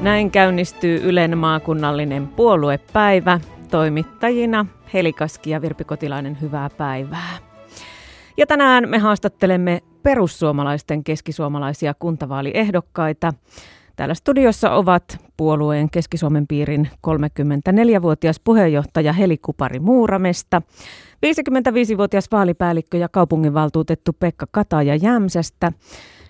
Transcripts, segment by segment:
Näin käynnistyy Ylen maakunnallinen puoluepäivä. Toimittajina Helikaski ja Virpi Kotilainen, hyvää päivää. Ja tänään me haastattelemme perussuomalaisten keskisuomalaisia kuntavaaliehdokkaita. Täällä studiossa ovat puolueen Keski-Suomen piirin 34-vuotias puheenjohtaja Heli Kupari Muuramesta, 55-vuotias vaalipäällikkö ja kaupunginvaltuutettu Pekka Kataja Jämsästä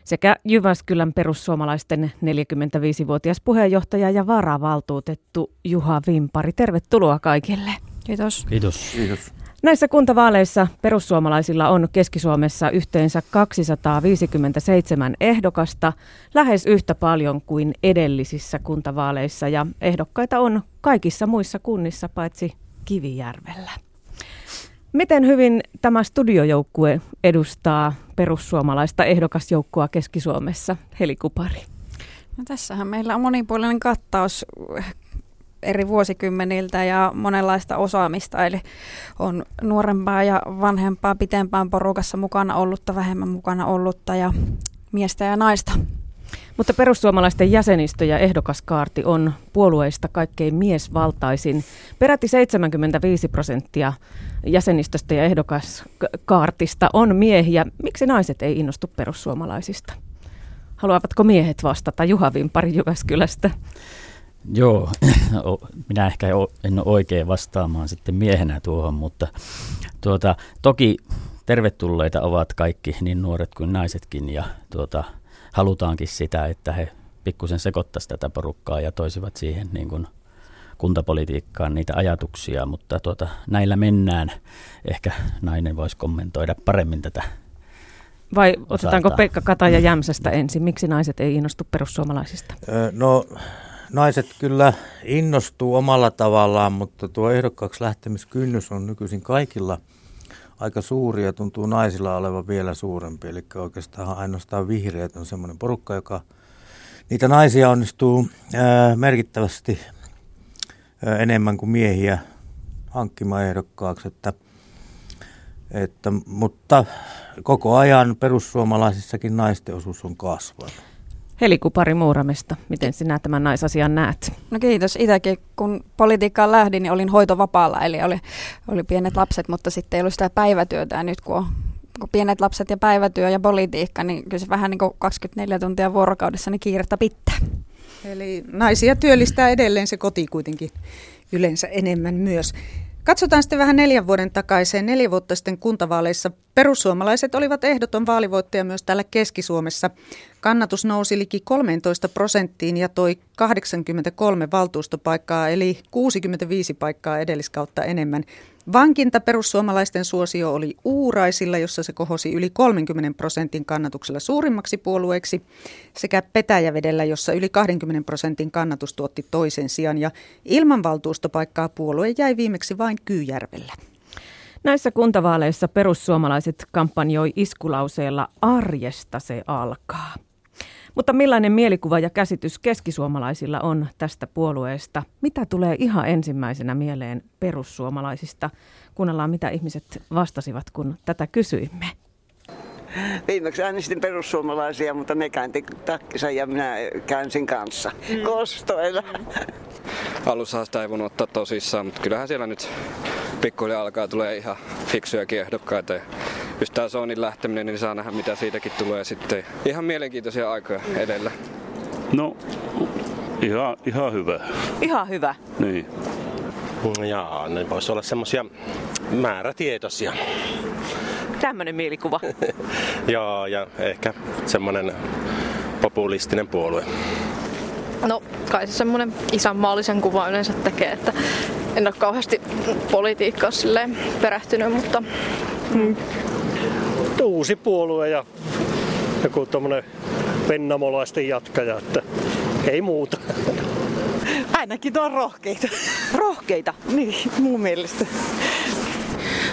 sekä Jyväskylän perussuomalaisten 45-vuotias puheenjohtaja ja varavaltuutettu Juha Vimpari. Tervetuloa kaikille. Kiitos. Kiitos. Kiitos. Näissä kuntavaaleissa perussuomalaisilla on Keski-Suomessa yhteensä 257 ehdokasta, lähes yhtä paljon kuin edellisissä kuntavaaleissa ja ehdokkaita on kaikissa muissa kunnissa paitsi Kivijärvellä. Miten hyvin tämä studiojoukkue edustaa perussuomalaista ehdokasjoukkoa Keski-Suomessa? Heli Kupari. No tässähän meillä on monipuolinen kattaus eri vuosikymmeniltä ja monenlaista osaamista, eli on nuorempaa ja vanhempaa pitempään porukassa mukana ollutta, vähemmän mukana ollutta ja miestä ja naista. Mutta perussuomalaisten jäsenistö ja ehdokaskaarti on puolueista kaikkein miesvaltaisin. Peräti 75 prosenttia jäsenistöstä ja ehdokaskaartista on miehiä. Miksi naiset ei innostu perussuomalaisista? Haluavatko miehet vastata? Juha Vimpari Jyväskylästä. Joo, minä ehkä en ole oikein vastaamaan sitten miehenä tuohon, mutta tuota, toki tervetulleita ovat kaikki, niin nuoret kuin naisetkin, ja tuota, halutaankin sitä, että he pikkusen sekoittaisivat tätä porukkaa ja toisivat siihen niin kuin kuntapolitiikkaan niitä ajatuksia, mutta tuota, näillä mennään. Ehkä nainen voisi kommentoida paremmin tätä vai otetaanko Pekka Kataja Jämsästä ensin? Miksi naiset ei innostu perussuomalaisista? No naiset kyllä innostuu omalla tavallaan, mutta tuo ehdokkaaksi lähtemiskynnys on nykyisin kaikilla aika suuri ja tuntuu naisilla olevan vielä suurempi. Eli oikeastaan ainoastaan vihreät on semmoinen porukka, joka niitä naisia onnistuu ää, merkittävästi ää, enemmän kuin miehiä hankkimaan ehdokkaaksi. Että, että, mutta koko ajan perussuomalaisissakin naisten osuus on kasvanut. Heli Kupari Muuramesta, miten sinä tämän naisasian näet? No kiitos. Itsekin kun politiikkaan lähdin, niin olin hoitovapaalla, eli oli, oli pienet lapset, mutta sitten ei ollut sitä päivätyötä. Ja nyt kun on kun pienet lapset ja päivätyö ja politiikka, niin kyllä se vähän niin kuin 24 tuntia vuorokaudessa niin kiirettä pitää. Eli naisia työllistää edelleen se koti kuitenkin yleensä enemmän myös. Katsotaan sitten vähän neljän vuoden takaiseen. Neljä vuotta sitten kuntavaaleissa perussuomalaiset olivat ehdoton vaalivoittaja myös täällä Keski-Suomessa. Kannatus nousi liki 13 prosenttiin ja toi 83 valtuustopaikkaa eli 65 paikkaa edelliskautta enemmän. Vankinta perussuomalaisten suosio oli Uuraisilla, jossa se kohosi yli 30 prosentin kannatuksella suurimmaksi puolueeksi, sekä Petäjävedellä, jossa yli 20 prosentin kannatus tuotti toisen sijaan, ja ilman valtuustopaikkaa puolue jäi viimeksi vain Kyyjärvellä. Näissä kuntavaaleissa perussuomalaiset kampanjoi iskulauseella arjesta se alkaa. Mutta millainen mielikuva ja käsitys keskisuomalaisilla on tästä puolueesta? Mitä tulee ihan ensimmäisenä mieleen perussuomalaisista? Kuunnellaan, mitä ihmiset vastasivat, kun tätä kysyimme. Viimeksi äänestin perussuomalaisia, mutta ne käänti takkinsa ja minä käänsin kanssa mm. kostoilla. Alussa sitä ei voinut ottaa tosissaan, mutta kyllähän siellä nyt pikkuhiljaa alkaa tulee ihan fiksuja ehdokkaita. Ja just tää Sonin lähteminen, niin saa nähdä mitä siitäkin tulee sitten. Ihan mielenkiintoisia aikoja edellä. No, ihan, ihan hyvä. Ihan hyvä? Niin. Jaa, ne voisi olla semmosia määrätietoisia. Tämmöinen mielikuva. Joo, ja ehkä semmoinen populistinen puolue. No, kai se semmoinen isänmaallisen kuva yleensä tekee, että en ole kauheasti politiikkaa silleen perehtynyt, mutta... Mm. Uusi puolue ja joku tommonen vennamolaisten jatkaja, että ei muuta. Ainakin on rohkeita. Rohkeita? Niin, mun mielestä.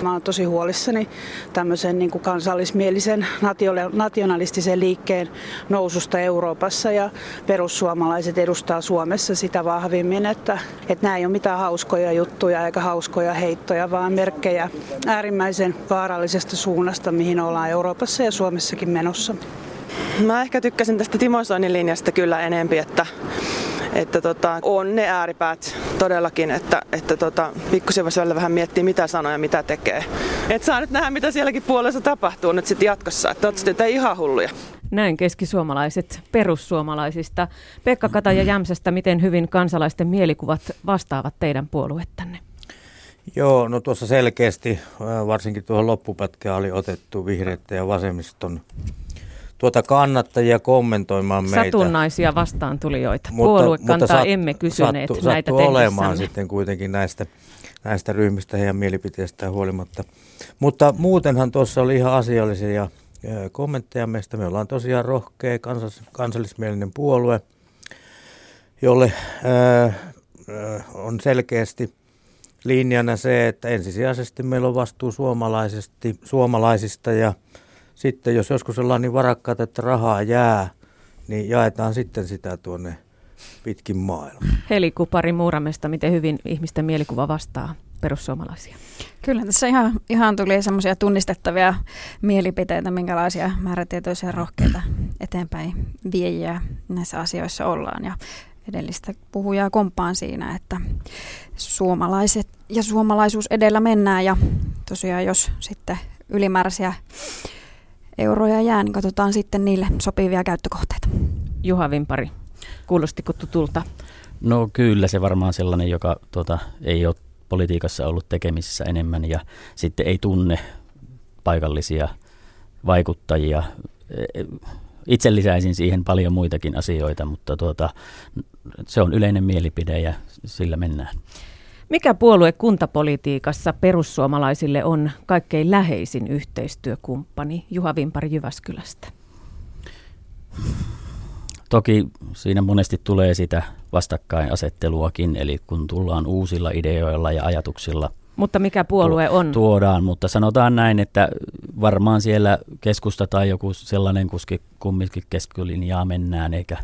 Mä oon tosi huolissani tämmöisen niin kuin kansallismielisen nationalistisen liikkeen noususta Euroopassa ja perussuomalaiset edustaa Suomessa sitä vahvimmin, että, että nämä ei ole mitään hauskoja juttuja eikä hauskoja heittoja, vaan merkkejä äärimmäisen vaarallisesta suunnasta, mihin ollaan Euroopassa ja Suomessakin menossa. Mä ehkä tykkäsin tästä Timo Soinin linjasta kyllä enempi, että että tota, on ne ääripäät todellakin, että, että tota, pikkusen voisi vähän miettiä mitä sanoja, mitä tekee. Et saa nyt nähdä, mitä sielläkin puolessa tapahtuu nyt sitten jatkossa, että olette ihan hulluja. Näin keskisuomalaiset perussuomalaisista. Pekka Kataja Jämsästä, miten hyvin kansalaisten mielikuvat vastaavat teidän puoluettanne? Joo, no tuossa selkeästi, varsinkin tuohon loppupätkään oli otettu vihreitä ja vasemmiston tuota kannattajia kommentoimaan meitä. Satunnaisia. Puoluekantaa mutta sat, emme kysyneet sattu, näitä sattu olemaan sitten kuitenkin näistä, näistä ryhmistä heidän mielipiteistään huolimatta. Mutta muutenhan tuossa oli ihan asiallisia kommentteja meistä. Me ollaan tosiaan rohkea kansallis, kansallismielinen puolue, jolle ää, on selkeästi linjana se, että ensisijaisesti meillä on vastuu suomalaisesti, suomalaisista ja sitten jos joskus ollaan niin varakkaat, että rahaa jää, niin jaetaan sitten sitä tuonne pitkin maailmaa. Heli Kupari Muuramesta, miten hyvin ihmisten mielikuva vastaa perussuomalaisia? Kyllä tässä ihan, ihan tuli semmoisia tunnistettavia mielipiteitä, minkälaisia määrätietoisia rohkeita eteenpäin viejiä näissä asioissa ollaan. Ja edellistä puhujaa kompaan siinä, että suomalaiset ja suomalaisuus edellä mennään ja tosiaan jos sitten ylimääräisiä euroja jää, niin katsotaan sitten niille sopivia käyttökohteita. Juha Vimpari, kuulostiko tutulta? No kyllä se varmaan sellainen, joka tuota, ei ole politiikassa ollut tekemisissä enemmän ja sitten ei tunne paikallisia vaikuttajia. Itse lisäisin siihen paljon muitakin asioita, mutta tuota, se on yleinen mielipide ja sillä mennään. Mikä puolue kuntapolitiikassa perussuomalaisille on kaikkein läheisin yhteistyökumppani Juha Vimpari Jyväskylästä? Toki siinä monesti tulee sitä vastakkainasetteluakin, eli kun tullaan uusilla ideoilla ja ajatuksilla – mutta mikä puolue on? Tuodaan, mutta sanotaan näin, että varmaan siellä keskusta tai joku sellainen kuski kumminkin keskilinjaa mennään, eikä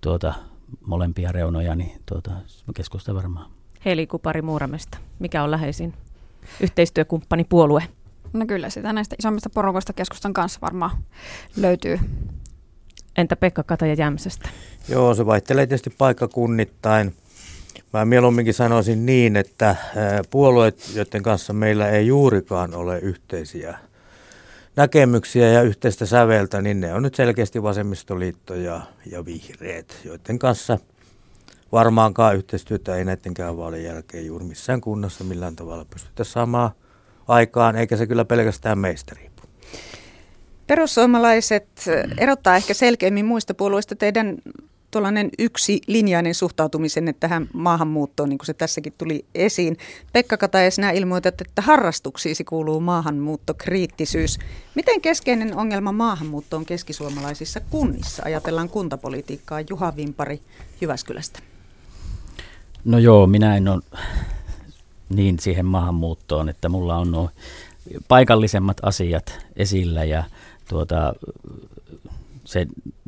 tuota, molempia reunoja, niin tuota, keskusta varmaan. Heli Kupari Muuramesta, mikä on läheisin yhteistyökumppani puolue? No kyllä sitä näistä isommista porukoista keskustan kanssa varmaan löytyy. Entä Pekka Kataja Jämsästä? Joo, se vaihtelee tietysti paikkakunnittain. Mä mieluumminkin sanoisin niin, että puolueet, joiden kanssa meillä ei juurikaan ole yhteisiä näkemyksiä ja yhteistä säveltä, niin ne on nyt selkeästi vasemmistoliitto ja, ja vihreät, joiden kanssa varmaankaan yhteistyötä ei näidenkään vaalien jälkeen juuri missään kunnassa millään tavalla pystytä saamaan aikaan, eikä se kyllä pelkästään meistä riipu. Perussuomalaiset erottaa ehkä selkeämmin muista puolueista teidän tuollainen yksi linjainen suhtautumisen tähän maahanmuuttoon, niin kuin se tässäkin tuli esiin. Pekka Kataja, sinä ilmoitat, että harrastuksiisi kuuluu maahanmuuttokriittisyys. Miten keskeinen ongelma maahanmuutto on keskisuomalaisissa kunnissa? Ajatellaan kuntapolitiikkaa. Juha Vimpari Jyväskylästä. No joo, minä en ole niin siihen maahanmuuttoon, että mulla on nuo paikallisemmat asiat esillä ja tuota, se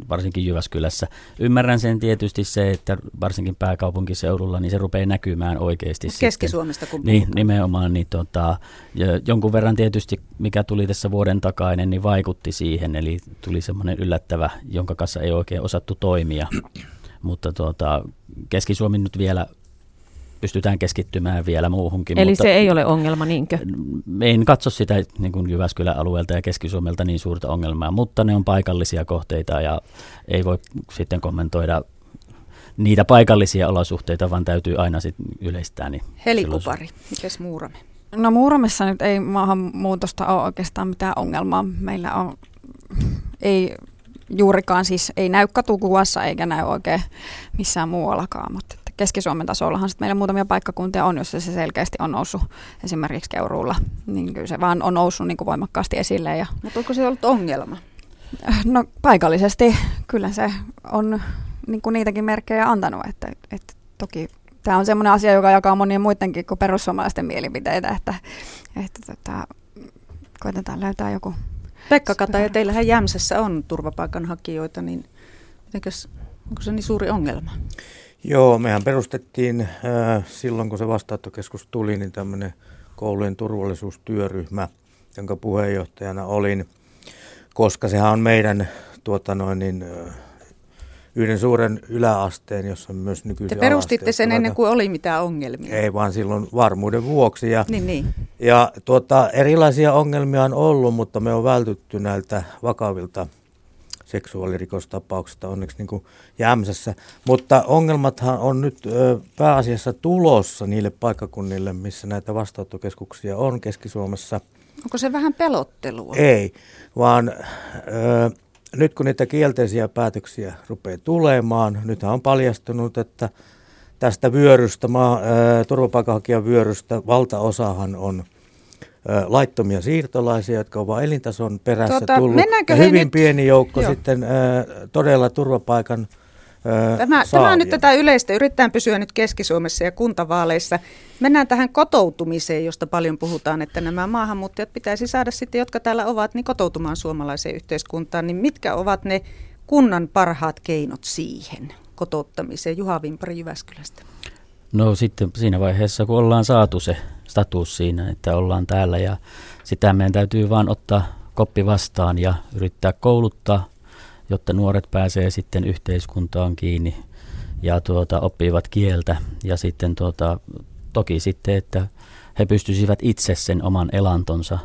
varsinkin Jyväskylässä. Ymmärrän sen tietysti se, että varsinkin pääkaupunkiseudulla, niin se rupeaa näkymään oikeasti. Keski-Suomesta kun Niin, nimenomaan. Niin tota, ja jonkun verran tietysti, mikä tuli tässä vuoden takainen, niin vaikutti siihen. Eli tuli semmoinen yllättävä, jonka kanssa ei oikein osattu toimia. Mutta tuota, Keski-Suomi nyt vielä pystytään keskittymään vielä muuhunkin. Eli mutta se ei ole ongelma niinkö? En katso sitä niin kuin Jyväskylän alueelta ja Keski-Suomelta niin suurta ongelmaa, mutta ne on paikallisia kohteita ja ei voi sitten kommentoida niitä paikallisia olosuhteita, vaan täytyy aina sitten yleistää. Niin Heli Kupari, mikäs Muurame? No Muuramessa nyt ei maahanmuutosta ole oikeastaan mitään ongelmaa. Meillä on, ei juurikaan siis, ei näy katukuvassa eikä näy oikein missään muuallakaan, mutta Keski-Suomen tasollahan sitten meillä muutamia paikkakuntia on, joissa se selkeästi on noussut esimerkiksi Keuruulla. Niin kyllä se vaan on noussut niin kuin voimakkaasti esille. Ja Mutta onko se ollut ongelma? No paikallisesti kyllä se on niin kuin niitäkin merkkejä antanut, että, että toki tämä on semmoinen asia, joka jakaa monien muidenkin kuin perussuomalaisten mielipiteitä, että, että tota, koitetaan löytää joku. Pekka Kataja, teillähän Jämsässä on turvapaikanhakijoita, niin mitenkäs, onko se niin suuri ongelma? Joo, mehän perustettiin äh, silloin, kun se vastaanottokeskus tuli, niin tämmöinen koulujen turvallisuustyöryhmä, jonka puheenjohtajana olin, koska sehän on meidän tuota noin, niin, äh, yhden suuren yläasteen, jossa myös nykyisiä Te perustitte sen ennen kuin oli mitään ongelmia. Ei vaan silloin varmuuden vuoksi. Ja, Niin, niin. ja tuota, erilaisia ongelmia on ollut, mutta me on vältytty näiltä vakavilta seksuaalirikostapauksista onneksi niin kuin Jämsässä. Mutta ongelmathan on nyt ö, pääasiassa tulossa niille paikkakunnille, missä näitä vastaanottokeskuksia on Keski-Suomessa. Onko se vähän pelottelua? Ei, vaan ö, nyt kun niitä kielteisiä päätöksiä rupeaa tulemaan, nythän on paljastunut, että tästä vyörystä, maa, ö, turvapaikanhakijan vyörystä, valtaosahan on laittomia siirtolaisia, jotka ovat elintason perässä Tuota, tullut. Ja hyvin nyt- pieni joukko Joo. sitten todella turvapaikan Tämä, saavia. tämä on nyt tätä yleistä. Yritetään pysyä nyt Keski-Suomessa ja kuntavaaleissa. Mennään tähän kotoutumiseen, josta paljon puhutaan, että nämä maahanmuuttajat pitäisi saada sitten, jotka täällä ovat, niin kotoutumaan suomalaiseen yhteiskuntaan. Niin mitkä ovat ne kunnan parhaat keinot siihen kotouttamiseen? Juha Vimpari Jyväskylästä. No sitten siinä vaiheessa, kun ollaan saatu se status siinä, että ollaan täällä ja sitä meidän täytyy vaan ottaa koppi vastaan ja yrittää kouluttaa, jotta nuoret pääsee sitten yhteiskuntaan kiinni ja tuota, oppivat kieltä. Ja sitten tuota, toki sitten, että he pystyisivät itse sen oman elantonsa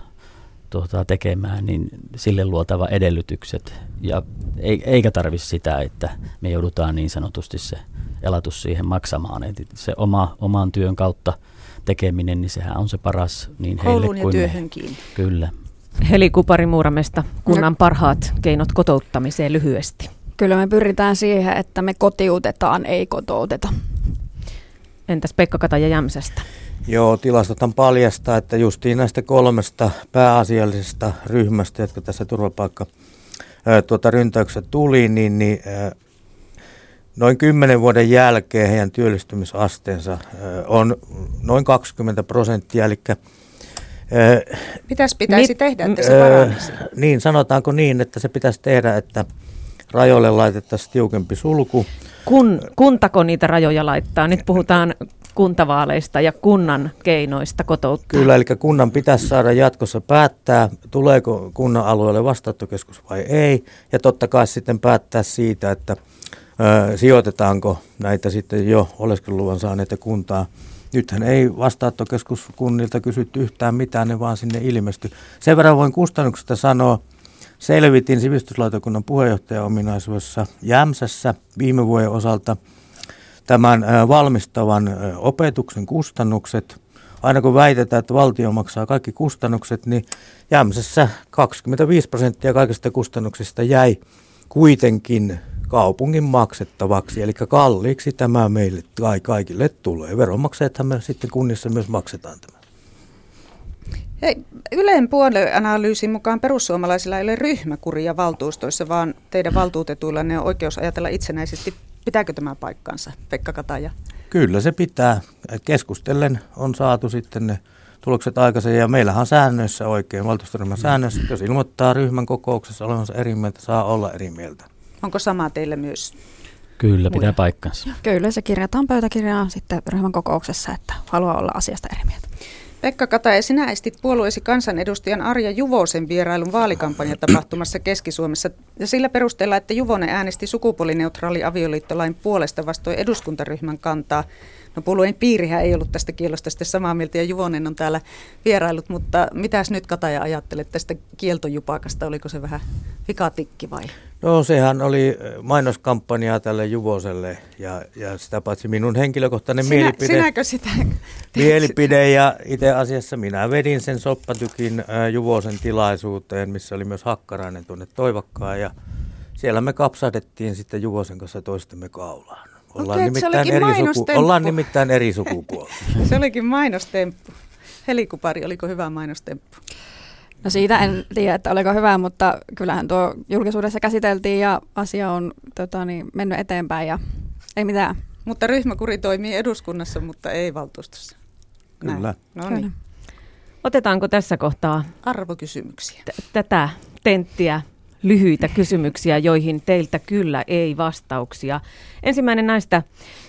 tuota, tekemään, niin sille luotava edellytykset. Ja ei- eikä tarvitse sitä, että me joudutaan niin sanotusti se elatus siihen maksamaan. Et se oma, oman työn kautta tekeminen, niin sehän on se paras niin heille Kouluun ja kuin työhön meille. kiinni. Kyllä. Heli Kupari Muuramesta, kunnan parhaat keinot kotouttamiseen lyhyesti. Kyllä me pyritään siihen, että me kotiutetaan, ei kotouteta. Entäs Pekka Kataja Jämsästä? Joo, tilastothan paljastaa, että justiin näistä kolmesta pääasiallisesta ryhmästä, jotka tässä turvapaikka ää, tuota, ryntäyksessä tuli, niin, niin ää, noin kymmenen vuoden jälkeen heidän työllistymisasteensa ää, on noin 20 prosenttia, eli Mitäs pitäisi Mit- tehdä, että se paranisi? Niin, sanotaanko niin, että se pitäisi tehdä, että rajoille laitettaisiin tiukempi sulku. Kun, kuntako niitä rajoja laittaa? Nyt puhutaan kuntavaaleista ja kunnan keinoista kotouttaa. Kyllä, eli kunnan pitäisi saada jatkossa päättää, tuleeko kunnan alueelle vastaanottokeskus vai ei. Ja totta kai sitten päättää siitä, että ö, sijoitetaanko näitä sitten jo oleskeluluvan saaneita kuntaa. Nythän ei vastaanottokeskus kunnilta kysytty yhtään mitään, ne vaan sinne ilmestyi. Sen verran voin kustannuksista sanoa, selvitin sivistyslautakunnan puheenjohtajan ominaisuudessa Jämsässä viime vuoden osalta tämän valmistavan opetuksen kustannukset. Aina kun väitetään, että valtio maksaa kaikki kustannukset, niin Jämsässä 25 prosenttia kaikista kustannuksista jäi kuitenkin kaupungin maksettavaksi, eli kalliiksi tämä meille kai kaikille tulee. Veronmaksajathan me sitten kunnissa myös maksetaan tämä. Hei, Ylen puolueanalyysin mukaan perussuomalaisilla ei ole ryhmäkuria valtuustoissa, vaan teidän valtuutetuilla ne on oikeus ajatella itsenäisesti. Pitääkö tämä paikkansa, Pekka Kataja? Kyllä se pitää. Keskustellen on saatu sitten ne tulokset aikaisemmin ja meillähän on säännöissä oikein, valtuustoryhmän säännöissä, jos ilmoittaa ryhmän kokouksessa olevansa eri mieltä, saa olla eri mieltä. Onko sama teille myös? Kyllä, pitää Muja. paikkansa. Kyllä se kirjataan pöytäkirjaan sitten ryhmän kokouksessa, että haluaa olla asiasta eri mieltä. Pekka Kataja, sinä estit puolueesi kansanedustajan Arja Juvosen vierailun vaalikampanjatapahtumassa Keski-Suomessa ja sillä perusteella, että Juvonen äänesti sukupuolineutraali avioliittolain puolesta vastoin eduskuntaryhmän kantaa. No puolueen piirihän ei ollut tästä kielosta sitten samaa mieltä ja Juvonen on täällä vierailut, mutta mitäs nyt Kataja ajattelet tästä kieltojupakasta? Oliko se vähän vikatikki vai? No sehän oli mainoskampanjaa tälle Juvoselle ja, ja sitä paitsi minun henkilökohtainen Sinä, mielipide. sinäkö sitä? Mielipide ja itse asiassa minä vedin sen soppatykin ä, Juvosen tilaisuuteen, missä oli myös Hakkarainen tuonne Toivakkaan ja siellä me kapsahdettiin sitten Juvosen kanssa toistemme kaulaan. Ollaan, Okei, se nimittäin eri, suku, ollaan nimittäin eri sukupuolta. Se olikin mainostemppu. Helikupari, oliko hyvä mainostemppu? No siitä en tiedä, että oliko hyvä, mutta kyllähän tuo julkisuudessa käsiteltiin ja asia on tota, niin, mennyt eteenpäin ja ei mitään. Mutta ryhmäkuri toimii eduskunnassa, mutta ei valtuustossa. Näin. Kyllä. No niin. Otetaanko tässä kohtaa Arvokysymyksiä. t- tätä tenttiä lyhyitä kysymyksiä, joihin teiltä kyllä ei vastauksia. Ensimmäinen näistä.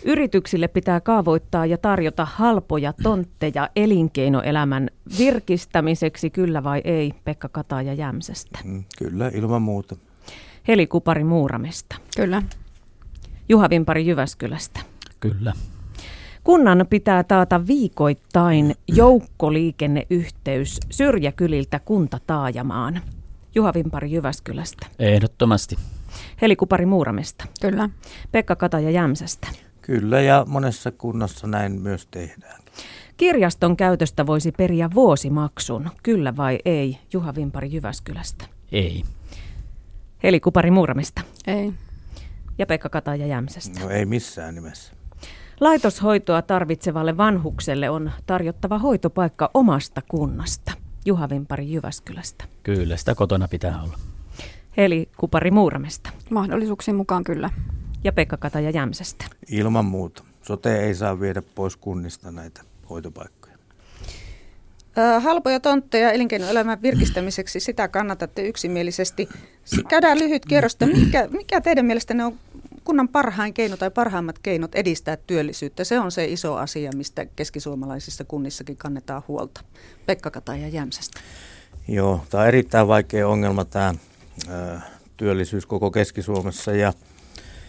Yrityksille pitää kaavoittaa ja tarjota halpoja tontteja elinkeinoelämän virkistämiseksi, kyllä vai ei, Pekka Kataja Jämsästä. Mm, Kyllä, ilman muuta. Heli Kupari Muuramesta. Kyllä. Juha Vimpari Jyväskylästä. Kyllä. Kunnan pitää taata viikoittain joukkoliikenneyhteys syrjäkyliltä kuntataajamaan. Juha Vimpari Jyväskylästä. Ehdottomasti. Heli Kupari Muuramesta. Kyllä. Pekka Kataja Jämsästä. Kyllä, ja monessa kunnassa näin myös tehdään. Kirjaston käytöstä voisi periä vuosimaksun, kyllä vai ei, Juha Vimpari Jyväskylästä. Ei. Heli Kupari Muuramesta. Ei. Ja Pekka Kataja Jämsästä. No ei missään nimessä. Laitoshoitoa tarvitsevalle vanhukselle on tarjottava hoitopaikka omasta kunnasta. Juha Vimpari Jyväskylästä. Kyllä, sitä kotona pitää olla. Heli Kupari Muuramesta. Mahdollisuuksien mukaan kyllä. Ja Pekka Kataja Jämsästä. Ilman muuta. Sote ei saa viedä pois kunnista näitä hoitopaikkoja. Halpoja tontteja elinkeinoelämän virkistämiseksi, sitä kannatatte yksimielisesti. Käydään lyhyt kierros. Mikä, mikä teidän mielestänne on kunnan parhain keino tai parhaimmat keinot edistää työllisyyttä? Se on se iso asia, mistä keskisuomalaisissa kunnissakin kannetaan huolta. Pekka Kataja Jämsästä. Joo, tämä on erittäin vaikea ongelma tämä työllisyys koko Keski-Suomessa ja,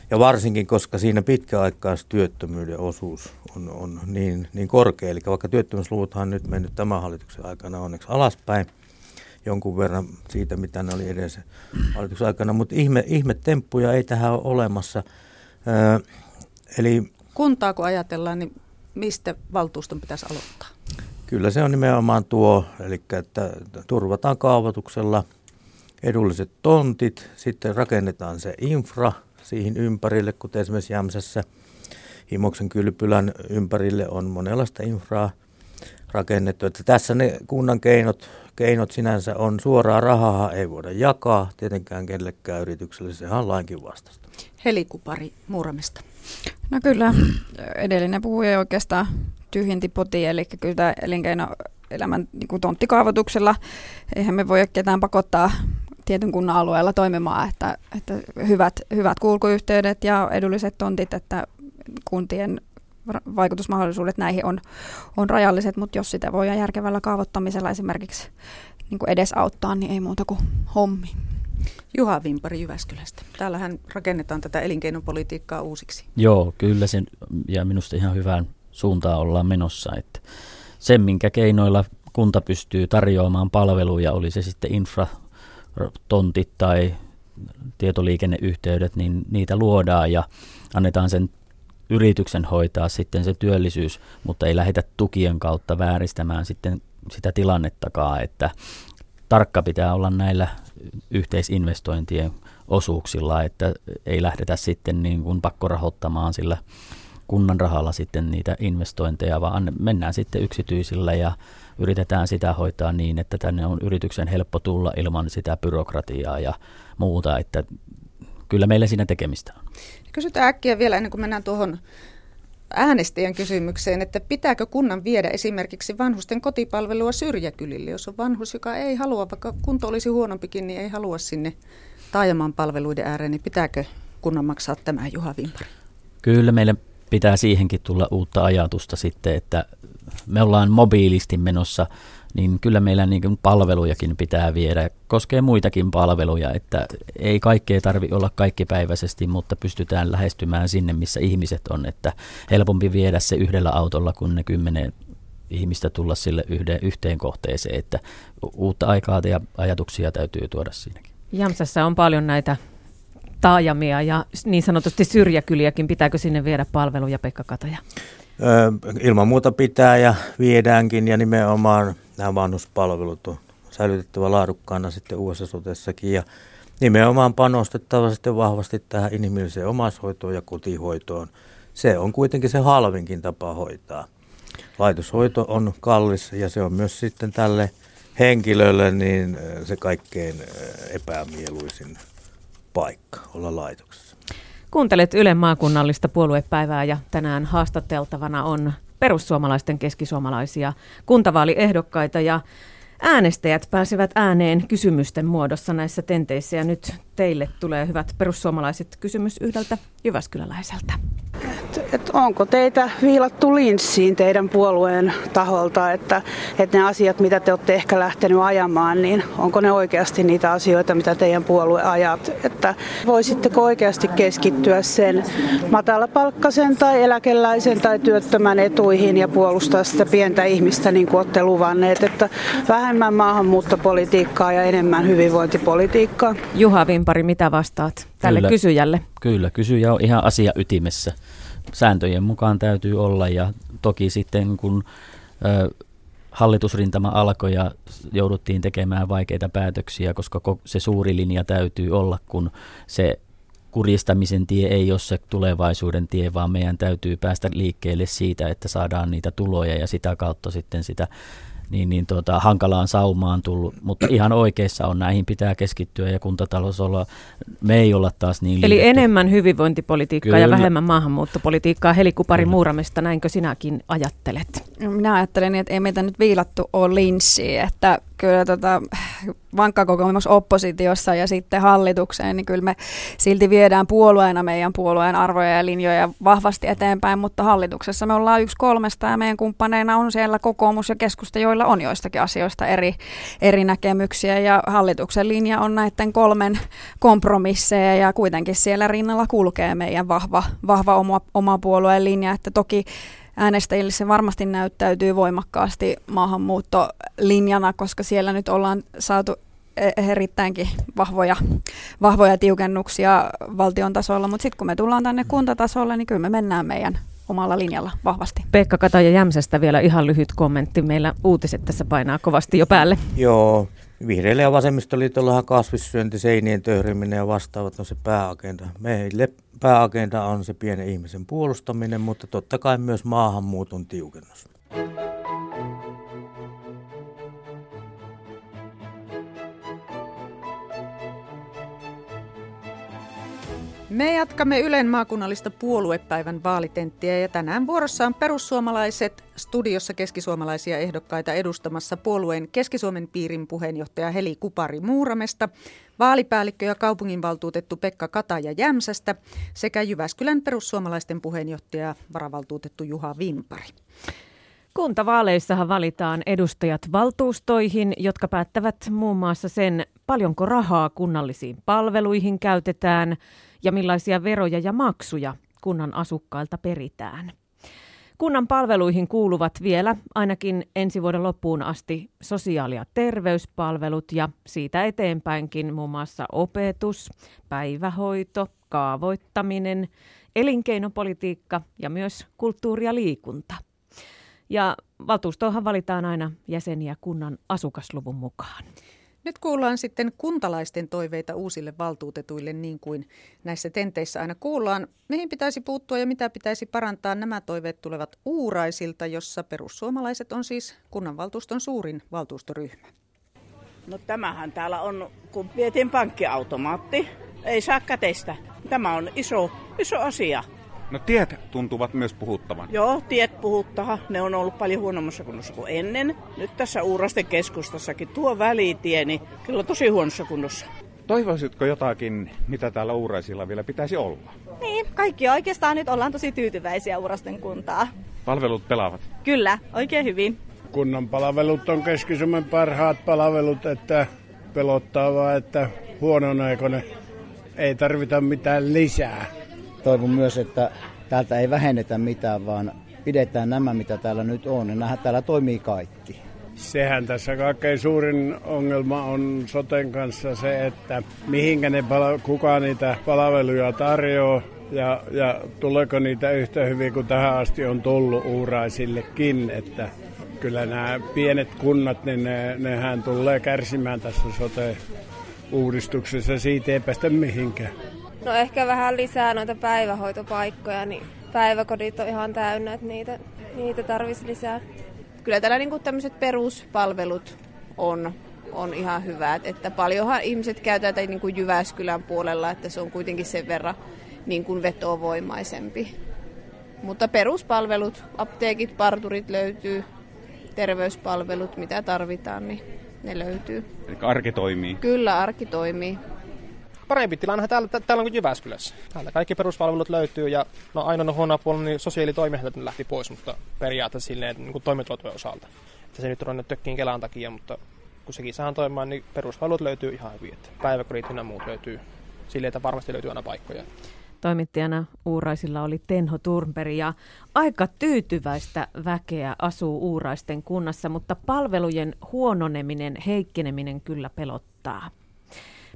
ja varsinkin, koska siinä pitkäaikaistyöttömyyden osuus on, on niin, niin korkea. Eli vaikka työttömyysluvuthan nyt mennyt tämän hallituksen aikana onneksi alaspäin jonkun verran siitä, mitä ne oli edellisen hallituksen aikana, mutta ihme, ihme temppuja ei tähän ole olemassa. Ää, eli Kuntaa kun ajatellaan, niin mistä valtuuston pitäisi aloittaa? Kyllä se on nimenomaan tuo, eli että turvataan kaavoituksella edulliset tontit, sitten rakennetaan se infra siihen ympärille, kuten esimerkiksi Jämsässä Himoksen kylpylän ympärille on monenlaista infraa rakennettu. Että tässä ne kunnan keinot, keinot sinänsä on suoraa rahaa, ei voida jakaa tietenkään kenellekään yritykselle, sehän on lainkin vastasta. Helikupari Muuramesta. No kyllä, edellinen puhuja oikeastaan tyhjenti poti, eli kyllä tämä elinkeinoelämän niin kuin tonttikaavoituksella, eihän me voi ketään pakottaa tietyn kunnan alueella toimimaan, että, että hyvät, hyvät kulkuyhteydet ja edulliset tontit, että kuntien vaikutusmahdollisuudet näihin on, on rajalliset, mutta jos sitä voi järkevällä kaavoittamisella esimerkiksi niin kuin edesauttaa, niin ei muuta kuin hommi. Juha Vimpari Jyväskylästä. Täällähän rakennetaan tätä elinkeinopolitiikkaa uusiksi. Joo, kyllä sen, ja minusta ihan hyvään suuntaan ollaan menossa. Että sen, minkä keinoilla kunta pystyy tarjoamaan palveluja, oli se sitten infra, tontit tai tietoliikenneyhteydet, niin niitä luodaan ja annetaan sen yrityksen hoitaa sitten se työllisyys, mutta ei lähdetä tukien kautta vääristämään sitten sitä tilannettakaan, että tarkka pitää olla näillä yhteisinvestointien osuuksilla, että ei lähdetä sitten niin kuin pakkorahoittamaan sillä kunnan rahalla sitten niitä investointeja, vaan mennään sitten yksityisillä ja yritetään sitä hoitaa niin, että tänne on yrityksen helppo tulla ilman sitä byrokratiaa ja muuta, että kyllä meillä siinä tekemistä on. Kysytään äkkiä vielä ennen kuin mennään tuohon äänestäjän kysymykseen, että pitääkö kunnan viedä esimerkiksi vanhusten kotipalvelua syrjäkylille, jos on vanhus, joka ei halua, vaikka kunto olisi huonompikin, niin ei halua sinne taajaman palveluiden ääreen, niin pitääkö kunnan maksaa tämä Juha Vimpari? Kyllä meille pitää siihenkin tulla uutta ajatusta sitten, että me ollaan mobiilisti menossa, niin kyllä meillä niin palvelujakin pitää viedä. Koskee muitakin palveluja, että ei kaikkea tarvi olla kaikkipäiväisesti, mutta pystytään lähestymään sinne, missä ihmiset on. Että helpompi viedä se yhdellä autolla, kun ne kymmenen ihmistä tulla sille yhden, yhteen kohteeseen, että uutta aikaa ja ajatuksia täytyy tuoda siinäkin. Jamsassa on paljon näitä taajamia ja niin sanotusti syrjäkyliäkin. Pitääkö sinne viedä palveluja, Pekka Kataja? ilman muuta pitää ja viedäänkin ja nimenomaan nämä vanhuspalvelut on säilytettävä laadukkaana sitten uudessa sotessakin ja nimenomaan panostettava sitten vahvasti tähän inhimilliseen omaishoitoon ja kotihoitoon. Se on kuitenkin se halvinkin tapa hoitaa. Laitoshoito on kallis ja se on myös sitten tälle henkilölle niin se kaikkein epämieluisin paikka olla laitoksessa. Kuuntelet Ylen maakunnallista puoluepäivää ja tänään haastateltavana on perussuomalaisten keskisuomalaisia kuntavaaliehdokkaita ja äänestäjät pääsevät ääneen kysymysten muodossa näissä tenteissä ja nyt teille tulee hyvät perussuomalaiset kysymys yhdeltä Jyväskyläläiseltä. Että, että onko teitä viilattu linssiin teidän puolueen taholta, että, että ne asiat, mitä te olette ehkä lähtenyt ajamaan, niin onko ne oikeasti niitä asioita, mitä teidän puolue ajat, että voisitteko oikeasti keskittyä sen matalapalkkaisen tai eläkeläisen tai työttömän etuihin ja puolustaa sitä pientä ihmistä niin kuin olette luvanneet, että vähemmän maahanmuuttopolitiikkaa ja enemmän hyvinvointipolitiikkaa. Juha Vimpari, mitä vastaat tälle Kyllä. kysyjälle? Kyllä, kysyjä on ihan asia ytimessä. Sääntöjen mukaan täytyy olla ja toki sitten kun ö, hallitusrintama alkoi ja jouduttiin tekemään vaikeita päätöksiä, koska ko- se suuri linja täytyy olla, kun se kuristamisen tie ei ole se tulevaisuuden tie, vaan meidän täytyy päästä liikkeelle siitä, että saadaan niitä tuloja ja sitä kautta sitten sitä niin, niin tuota, hankalaan saumaan tullut, mutta ihan oikeassa on, näihin pitää keskittyä ja kuntatalous olla, me ei olla taas niin Eli liitetty. enemmän hyvinvointipolitiikkaa ja Kyllä. vähemmän maahanmuuttopolitiikkaa. Heli Kupari Muuramesta, näinkö sinäkin ajattelet? Minä ajattelen, että ei meitä nyt viilattu ole linssiin, että kyllä tota, vankka kokemus oppositiossa ja sitten hallitukseen, niin kyllä me silti viedään puolueena meidän puolueen arvoja ja linjoja vahvasti eteenpäin, mutta hallituksessa me ollaan yksi kolmesta ja meidän kumppaneina on siellä kokoomus ja keskusta, joilla on joistakin asioista eri, eri näkemyksiä. Ja hallituksen linja on näiden kolmen kompromisseja ja kuitenkin siellä rinnalla kulkee meidän vahva, vahva oma, oma puolueen linja, että toki äänestäjille se varmasti näyttäytyy voimakkaasti maahanmuuttolinjana, koska siellä nyt ollaan saatu e- erittäinkin vahvoja, vahvoja tiukennuksia valtion tasolla, mutta sitten kun me tullaan tänne kuntatasolle, niin kyllä me mennään meidän omalla linjalla vahvasti. Pekka Kataja Jämsästä vielä ihan lyhyt kommentti. Meillä uutiset tässä painaa kovasti jo päälle. Joo, vihreille ja vasemmistoliitollahan kasvissyönti, seinien töhriminen ja vastaavat on se pääagenda. Meille pääagenda on se pienen ihmisen puolustaminen, mutta totta kai myös maahanmuuton tiukennus. Me jatkamme Ylen maakunnallista puoluepäivän vaalitenttiä ja tänään vuorossa on perussuomalaiset studiossa keskisuomalaisia ehdokkaita edustamassa puolueen Keski-Suomen piirin puheenjohtaja Heli Kupari Muuramesta, vaalipäällikkö ja kaupunginvaltuutettu Pekka Kataja Jämsästä sekä Jyväskylän perussuomalaisten puheenjohtaja varavaltuutettu Juha Vimpari. Kuntavaaleissahan valitaan edustajat valtuustoihin, jotka päättävät muun muassa sen, paljonko rahaa kunnallisiin palveluihin käytetään ja millaisia veroja ja maksuja kunnan asukkailta peritään. Kunnan palveluihin kuuluvat vielä ainakin ensi vuoden loppuun asti sosiaali- ja terveyspalvelut ja siitä eteenpäinkin muun muassa opetus, päivähoito, kaavoittaminen, elinkeinopolitiikka ja myös kulttuuri ja liikunta. Ja valtuustoonhan valitaan aina jäseniä kunnan asukasluvun mukaan. Nyt kuullaan sitten kuntalaisten toiveita uusille valtuutetuille, niin kuin näissä tenteissä aina kuullaan. Mihin pitäisi puuttua ja mitä pitäisi parantaa? Nämä toiveet tulevat Uuraisilta, jossa perussuomalaiset on siis kunnanvaltuuston suurin valtuustoryhmä. No tämähän täällä on, kun vietiin pankkiautomaatti, ei saa käteistä. Tämä on iso, iso asia. No tiet tuntuvat myös puhuttavan. Joo, tiet puhuttaha. Ne on ollut paljon huonommassa kunnossa kuin ennen. Nyt tässä Uurasten keskustassakin tuo välitie, niin kyllä on tosi huonossa kunnossa. Toivoisitko jotakin, mitä täällä Uuraisilla vielä pitäisi olla? Niin, kaikki oikeastaan nyt ollaan tosi tyytyväisiä Uurasten kuntaa. Palvelut pelaavat. Kyllä, oikein hyvin. Kunnan palvelut on keski parhaat palvelut, että pelottaa vaan, että huonon aikoina ei tarvita mitään lisää. Toivon myös, että täältä ei vähennetä mitään, vaan pidetään nämä, mitä täällä nyt on. Ja nähdään, täällä toimii kaikki. Sehän tässä kaikkein suurin ongelma on soten kanssa se, että mihinkä ne pala- kuka niitä palveluja tarjoaa ja, ja tuleeko niitä yhtä hyvin kuin tähän asti on tullut uuraisillekin, että kyllä nämä pienet kunnat, niin ne, nehän tulee kärsimään tässä sote-uudistuksessa, siitä ei päästä mihinkään. No ehkä vähän lisää noita päivähoitopaikkoja, niin päiväkodit on ihan täynnä, että niitä, niitä tarvitsisi lisää. Kyllä täällä niinku tämmöiset peruspalvelut on, on ihan hyvät, että paljonhan ihmiset käy tätä niin kuin Jyväskylän puolella, että se on kuitenkin sen verran niin kuin vetovoimaisempi. Mutta peruspalvelut, apteekit, parturit löytyy, terveyspalvelut, mitä tarvitaan, niin ne löytyy. Eli arki toimii. Kyllä arki toimii. Parempi tilanne täällä, täällä on kuin Jyväskylässä. Täällä kaikki peruspalvelut löytyy ja no ainoa huono puoli niin sosiaalitoimihenkilöt lähti pois, mutta periaatteessa silleen niin kuin osalta. Että se nyt on nyt tökkiin Kelan takia, mutta kun sekin saa toimimaan, niin peruspalvelut löytyy ihan hyvin. Että päiväkodit ja muut löytyy silleen, että varmasti löytyy aina paikkoja. Toimittajana Uuraisilla oli Tenho Turnberg ja aika tyytyväistä väkeä asuu Uuraisten kunnassa, mutta palvelujen huononeminen, heikkeneminen kyllä pelottaa.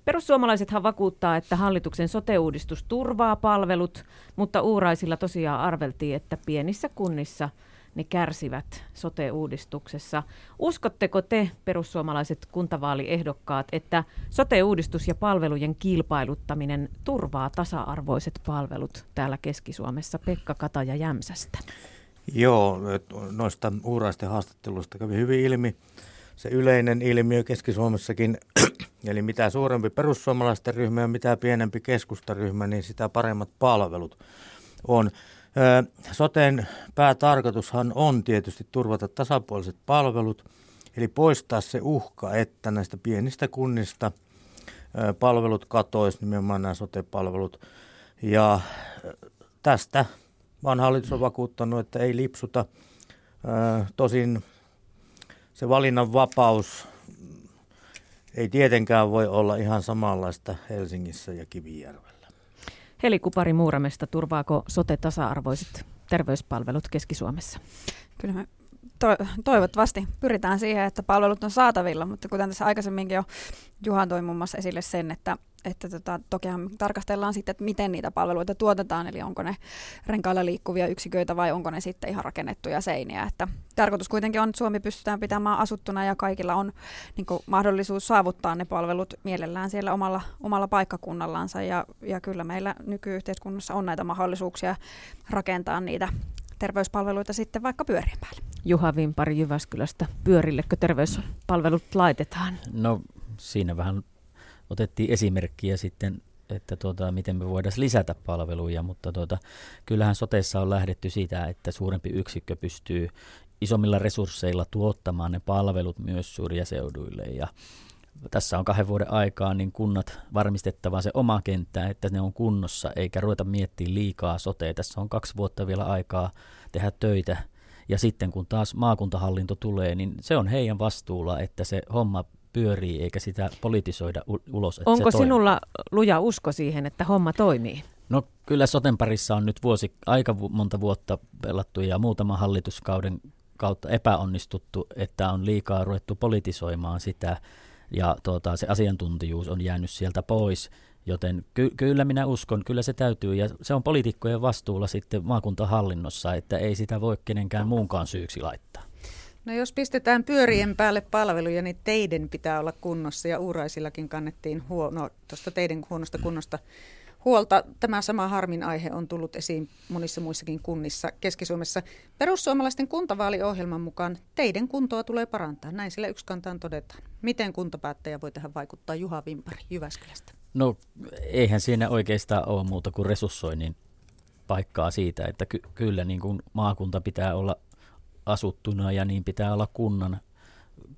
Perussuomalaisethan vakuuttaa, että hallituksen sote-uudistus turvaa palvelut, mutta Uuraisilla tosiaan arveltiin, että pienissä kunnissa – ne kärsivät sote-uudistuksessa. Uskotteko te, perussuomalaiset kuntavaaliehdokkaat, että sote-uudistus ja palvelujen kilpailuttaminen turvaa tasa-arvoiset palvelut täällä Keski-Suomessa? Pekka Kataja Jämsästä. Joo, noista uuraisten haastatteluista kävi hyvin ilmi se yleinen ilmiö Keski-Suomessakin, eli mitä suurempi perussuomalaisten ryhmä ja mitä pienempi keskustaryhmä, niin sitä paremmat palvelut on. Soten päätarkoitushan on tietysti turvata tasapuoliset palvelut, eli poistaa se uhka, että näistä pienistä kunnista palvelut katois, nimenomaan nämä sote-palvelut. Ja tästä vaan hallitus on vakuuttanut, että ei lipsuta. Tosin se valinnan vapaus ei tietenkään voi olla ihan samanlaista Helsingissä ja Kivijärvellä. Heli Kupari Muuramesta, turvaako sote tasa-arvoiset terveyspalvelut Keski-Suomessa? Kyllä me to- toivottavasti pyritään siihen, että palvelut on saatavilla, mutta kuten tässä aikaisemminkin jo Juhan toi muun muassa esille sen, että että tota, tokihan tarkastellaan sitten, että miten niitä palveluita tuotetaan, eli onko ne renkailla liikkuvia yksiköitä vai onko ne sitten ihan rakennettuja seiniä. Että tarkoitus kuitenkin on, että Suomi pystytään pitämään asuttuna ja kaikilla on niin kuin, mahdollisuus saavuttaa ne palvelut mielellään siellä omalla, omalla paikkakunnallansa ja, ja kyllä meillä nykyyhteiskunnassa on näitä mahdollisuuksia rakentaa niitä terveyspalveluita sitten vaikka pyörien päälle. Juha Vimpari Jyväskylästä, pyörillekö terveyspalvelut laitetaan? No siinä vähän otettiin esimerkkiä sitten, että tuota, miten me voidaan lisätä palveluja, mutta tuota, kyllähän sotessa on lähdetty siitä, että suurempi yksikkö pystyy isommilla resursseilla tuottamaan ne palvelut myös syrjäseuduille ja tässä on kahden vuoden aikaa niin kunnat varmistettava se oma kenttä, että ne on kunnossa, eikä ruveta miettimään liikaa sotea. Tässä on kaksi vuotta vielä aikaa tehdä töitä. Ja sitten kun taas maakuntahallinto tulee, niin se on heidän vastuulla, että se homma pyörii eikä sitä politisoida ulos. Että Onko se sinulla luja usko siihen, että homma toimii? No kyllä soten parissa on nyt vuosi, aika monta vuotta pelattu ja muutama hallituskauden kautta epäonnistuttu, että on liikaa ruvettu politisoimaan sitä ja tuota, se asiantuntijuus on jäänyt sieltä pois. Joten ky- kyllä minä uskon, kyllä se täytyy ja se on poliitikkojen vastuulla sitten maakuntahallinnossa, että ei sitä voi kenenkään muunkaan syyksi laittaa. No jos pistetään pyörien päälle palveluja, niin teiden pitää olla kunnossa ja Uuraisillakin kannettiin huono, tuosta teidän huonosta kunnosta huolta. Tämä sama harmin aihe on tullut esiin monissa muissakin kunnissa Keski-Suomessa. Perussuomalaisten kuntavaaliohjelman mukaan teidän kuntoa tulee parantaa. Näin sillä kantaan todetaan. Miten kuntapäättäjä voi tähän vaikuttaa? Juha Vimpari Jyväskylästä. No eihän siinä oikeastaan ole muuta kuin resurssoinnin paikkaa siitä, että ky- kyllä niin kuin maakunta pitää olla asuttuna ja niin pitää olla kunnan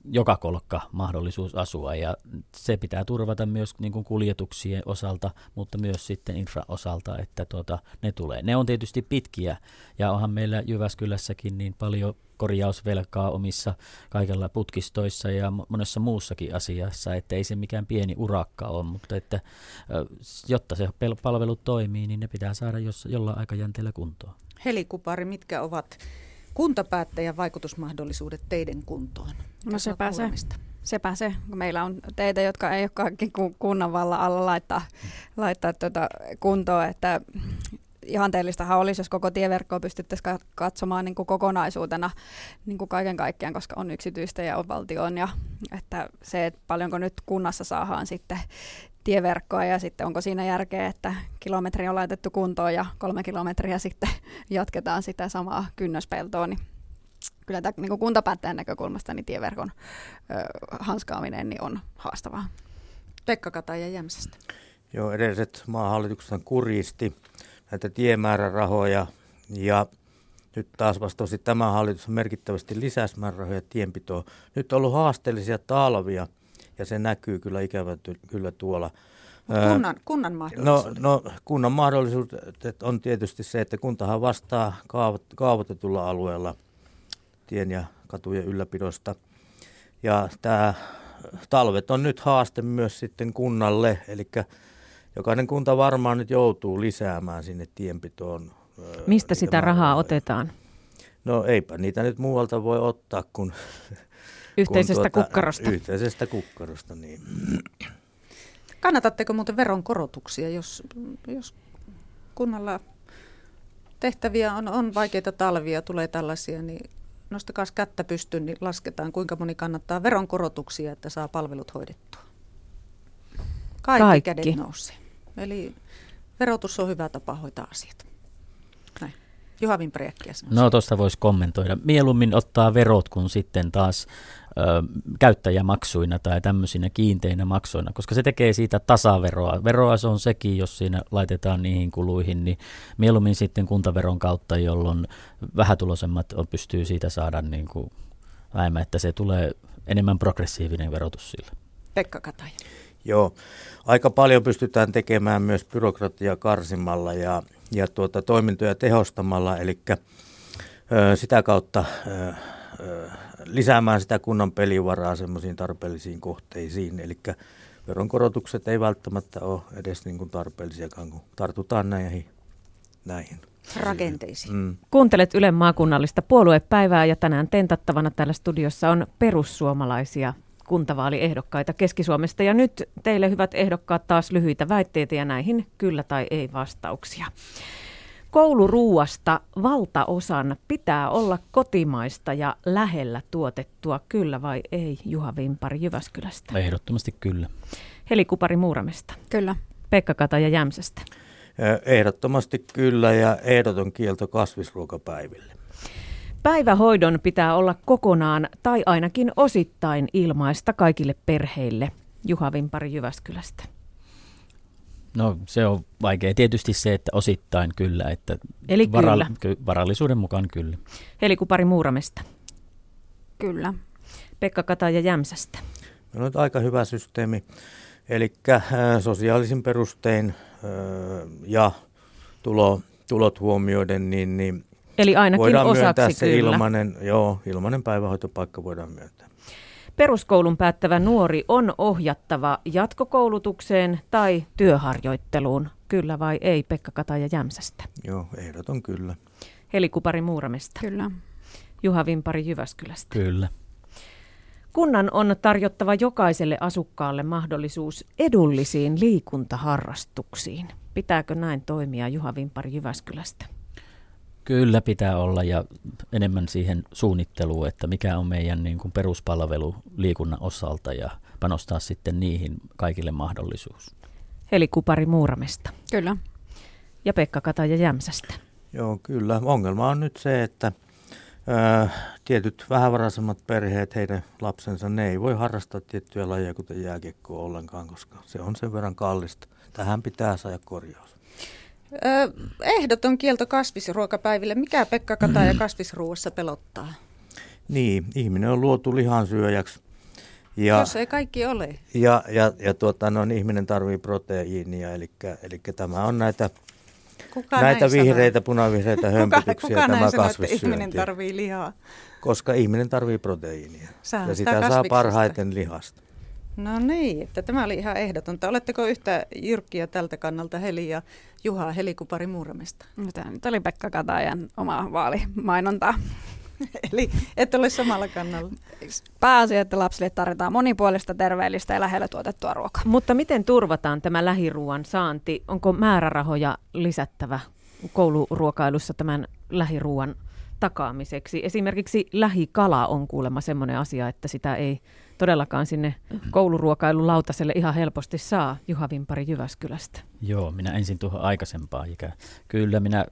joka kolkka mahdollisuus asua ja se pitää turvata myös niin kuin kuljetuksien osalta, mutta myös sitten infra-osalta, että tuota, ne tulee. Ne on tietysti pitkiä ja onhan meillä Jyväskylässäkin niin paljon korjausvelkaa omissa kaikilla putkistoissa ja monessa muussakin asiassa, että ei se mikään pieni urakka ole, mutta että jotta se palvelu toimii, niin ne pitää saada jos, jollain aikajänteellä kuntoon. Heli Kupari, mitkä ovat kuntapäättäjän vaikutusmahdollisuudet teidän kuntoon? No se pääsee. Sepä se, kun meillä on teitä, jotka ei ole kaikki kunnan vallan alla laittaa, laittaa tuota kuntoon, että ihanteellistahan olisi, jos koko tieverkkoa pystyttäisiin katsomaan niin kuin kokonaisuutena niin kuin kaiken kaikkiaan, koska on yksityistä ja on valtion. Ja että se, että paljonko nyt kunnassa saadaan sitten tieverkkoa ja sitten onko siinä järkeä, että kilometri on laitettu kuntoon ja kolme kilometriä sitten jatketaan sitä samaa kynnöspeltoa, niin kyllä tämä niin kuntapäättäjän näkökulmasta niin tieverkon ö, hanskaaminen niin on haastavaa. Pekka Kataja Jämsästä. Joo, edelliset maahallitukset kurjisti näitä tiemäärärahoja ja nyt taas vastaavasti tämä hallitus on merkittävästi lisäsmäärärahoja tienpitoon. Nyt on ollut haasteellisia talvia – ja se näkyy kyllä ikävä kyllä tuolla Kunnan, kunnan mahdollisuudet? No, no kunnan mahdollisuudet on tietysti se, että kuntahan vastaa kaavoitetulla alueella tien ja katujen ylläpidosta. Ja tämä talvet on nyt haaste myös sitten kunnalle, eli jokainen kunta varmaan nyt joutuu lisäämään sinne tienpitoon. Mistä sitä rahaa otetaan? No eipä niitä nyt muualta voi ottaa kuin yhteisestä tuota, kukkarosta. Yhteisestä kukkarosta, niin. Kannatatteko muuten veronkorotuksia, jos, jos kunnalla tehtäviä on, on vaikeita talvia, tulee tällaisia, niin nostakaa kättä pystyyn, niin lasketaan, kuinka moni kannattaa veronkorotuksia, että saa palvelut hoidettua. Kaikki, Kaikki. kädet nousee. Eli verotus on hyvä tapa hoitaa asiat. Juha Vimpari No tuosta voisi kommentoida. Mieluummin ottaa verot, kun sitten taas ö, käyttäjämaksuina tai tämmöisinä kiinteinä maksuina, koska se tekee siitä tasaveroa. Veroa se on sekin, jos siinä laitetaan niihin kuluihin, niin mieluummin sitten kuntaveron kautta, jolloin vähätuloisemmat on, pystyy siitä saada niin kuin vähemmän, että se tulee enemmän progressiivinen verotus sillä. Pekka Kataja. Joo, aika paljon pystytään tekemään myös byrokratiaa karsimalla ja, ja tuota, toimintoja tehostamalla, eli sitä kautta lisäämään sitä kunnan pelivaraa semmoisiin tarpeellisiin kohteisiin. Eli veronkorotukset ei välttämättä ole edes niin kuin tarpeellisiakaan, kun tartutaan näihin. näihin rakenteisiin. Mm. Kuuntelet Ylen maakunnallista puoluepäivää ja tänään tentattavana täällä studiossa on perussuomalaisia kuntavaaliehdokkaita Keski-Suomesta. Ja nyt teille hyvät ehdokkaat taas lyhyitä väitteitä ja näihin kyllä tai ei vastauksia. Kouluruuasta valtaosan pitää olla kotimaista ja lähellä tuotettua, kyllä vai ei, Juha Vimpari Jyväskylästä? Ehdottomasti kyllä. Heli Kupari Muuramesta? Kyllä. Pekka Kataja Jämsästä? Ehdottomasti kyllä ja ehdoton kielto kasvisruokapäiville. Päivähoidon pitää olla kokonaan tai ainakin osittain ilmaista kaikille perheille. Juha Vimpari Jyväskylästä. No se on vaikea. Tietysti se, että osittain kyllä. Että Eli varal- kyllä. varallisuuden mukaan kyllä. Eli Kupari Muuramesta. Kyllä. Pekka Kataja Jämsästä. Meillä on aika hyvä systeemi. Eli äh, sosiaalisin perustein äh, ja tulo, tulot huomioiden, niin, niin Eli ainakin voidaan osaksi myöntää se kyllä. ilmainen, joo, ilmainen päivähoitopaikka voidaan myöntää. Peruskoulun päättävä nuori on ohjattava jatkokoulutukseen tai työharjoitteluun. Kyllä vai ei, Pekka Kataja Jämsästä? Joo, ehdoton kyllä. Heli Kupari Muuramesta? Kyllä. Juha Vimpari Jyväskylästä? Kyllä. Kunnan on tarjottava jokaiselle asukkaalle mahdollisuus edullisiin liikuntaharrastuksiin. Pitääkö näin toimia Juha Vimpari Jyväskylästä? Kyllä pitää olla ja enemmän siihen suunnitteluun, että mikä on meidän niin kuin peruspalvelu liikunnan osalta ja panostaa sitten niihin kaikille mahdollisuus. Eli Kupari Muuramesta. Kyllä. Ja Pekka Kataja Jämsästä. Joo, kyllä. Ongelma on nyt se, että ää, tietyt vähävaraisemmat perheet, heidän lapsensa, ne ei voi harrastaa tiettyjä lajeja, kuten jääkiekkoa ollenkaan, koska se on sen verran kallista. Tähän pitää saada korjaus. Ö, ehdoton kielto kasvisruokapäiville. Mikä Pekka Kataja kasvisruuassa pelottaa? Niin, ihminen on luotu lihansyöjäksi. Ja, Jos ei kaikki ole. Ja, ja, ja tuota, no, niin ihminen tarvii proteiinia, eli, eli tämä on näitä, kuka näitä vihreitä, sanoo? punavihreitä hömpötyksiä, kuka, kuka tämä sanoo, että ihminen tarvii lihaa? Koska ihminen tarvii proteiinia. Sä ja sitä saa parhaiten lihasta. No niin, että tämä oli ihan ehdotonta. Oletteko yhtä jyrkkiä tältä kannalta Heli ja Juha Helikupari Muuramesta? No, tämä nyt oli Pekka Katajan oma vaalimainonta. Eli et ole samalla kannalla. Pääasia, että lapsille tarvitaan monipuolista, terveellistä ja lähellä tuotettua ruokaa. Mutta miten turvataan tämä lähiruuan saanti? Onko määrärahoja lisättävä kouluruokailussa tämän lähiruuan takaamiseksi? Esimerkiksi lähikala on kuulemma sellainen asia, että sitä ei todellakaan sinne kouluruokailulautaselle ihan helposti saa Juha Vimpari Jyväskylästä. Joo, minä ensin tuohon aikaisempaan ikään. Kyllä minä,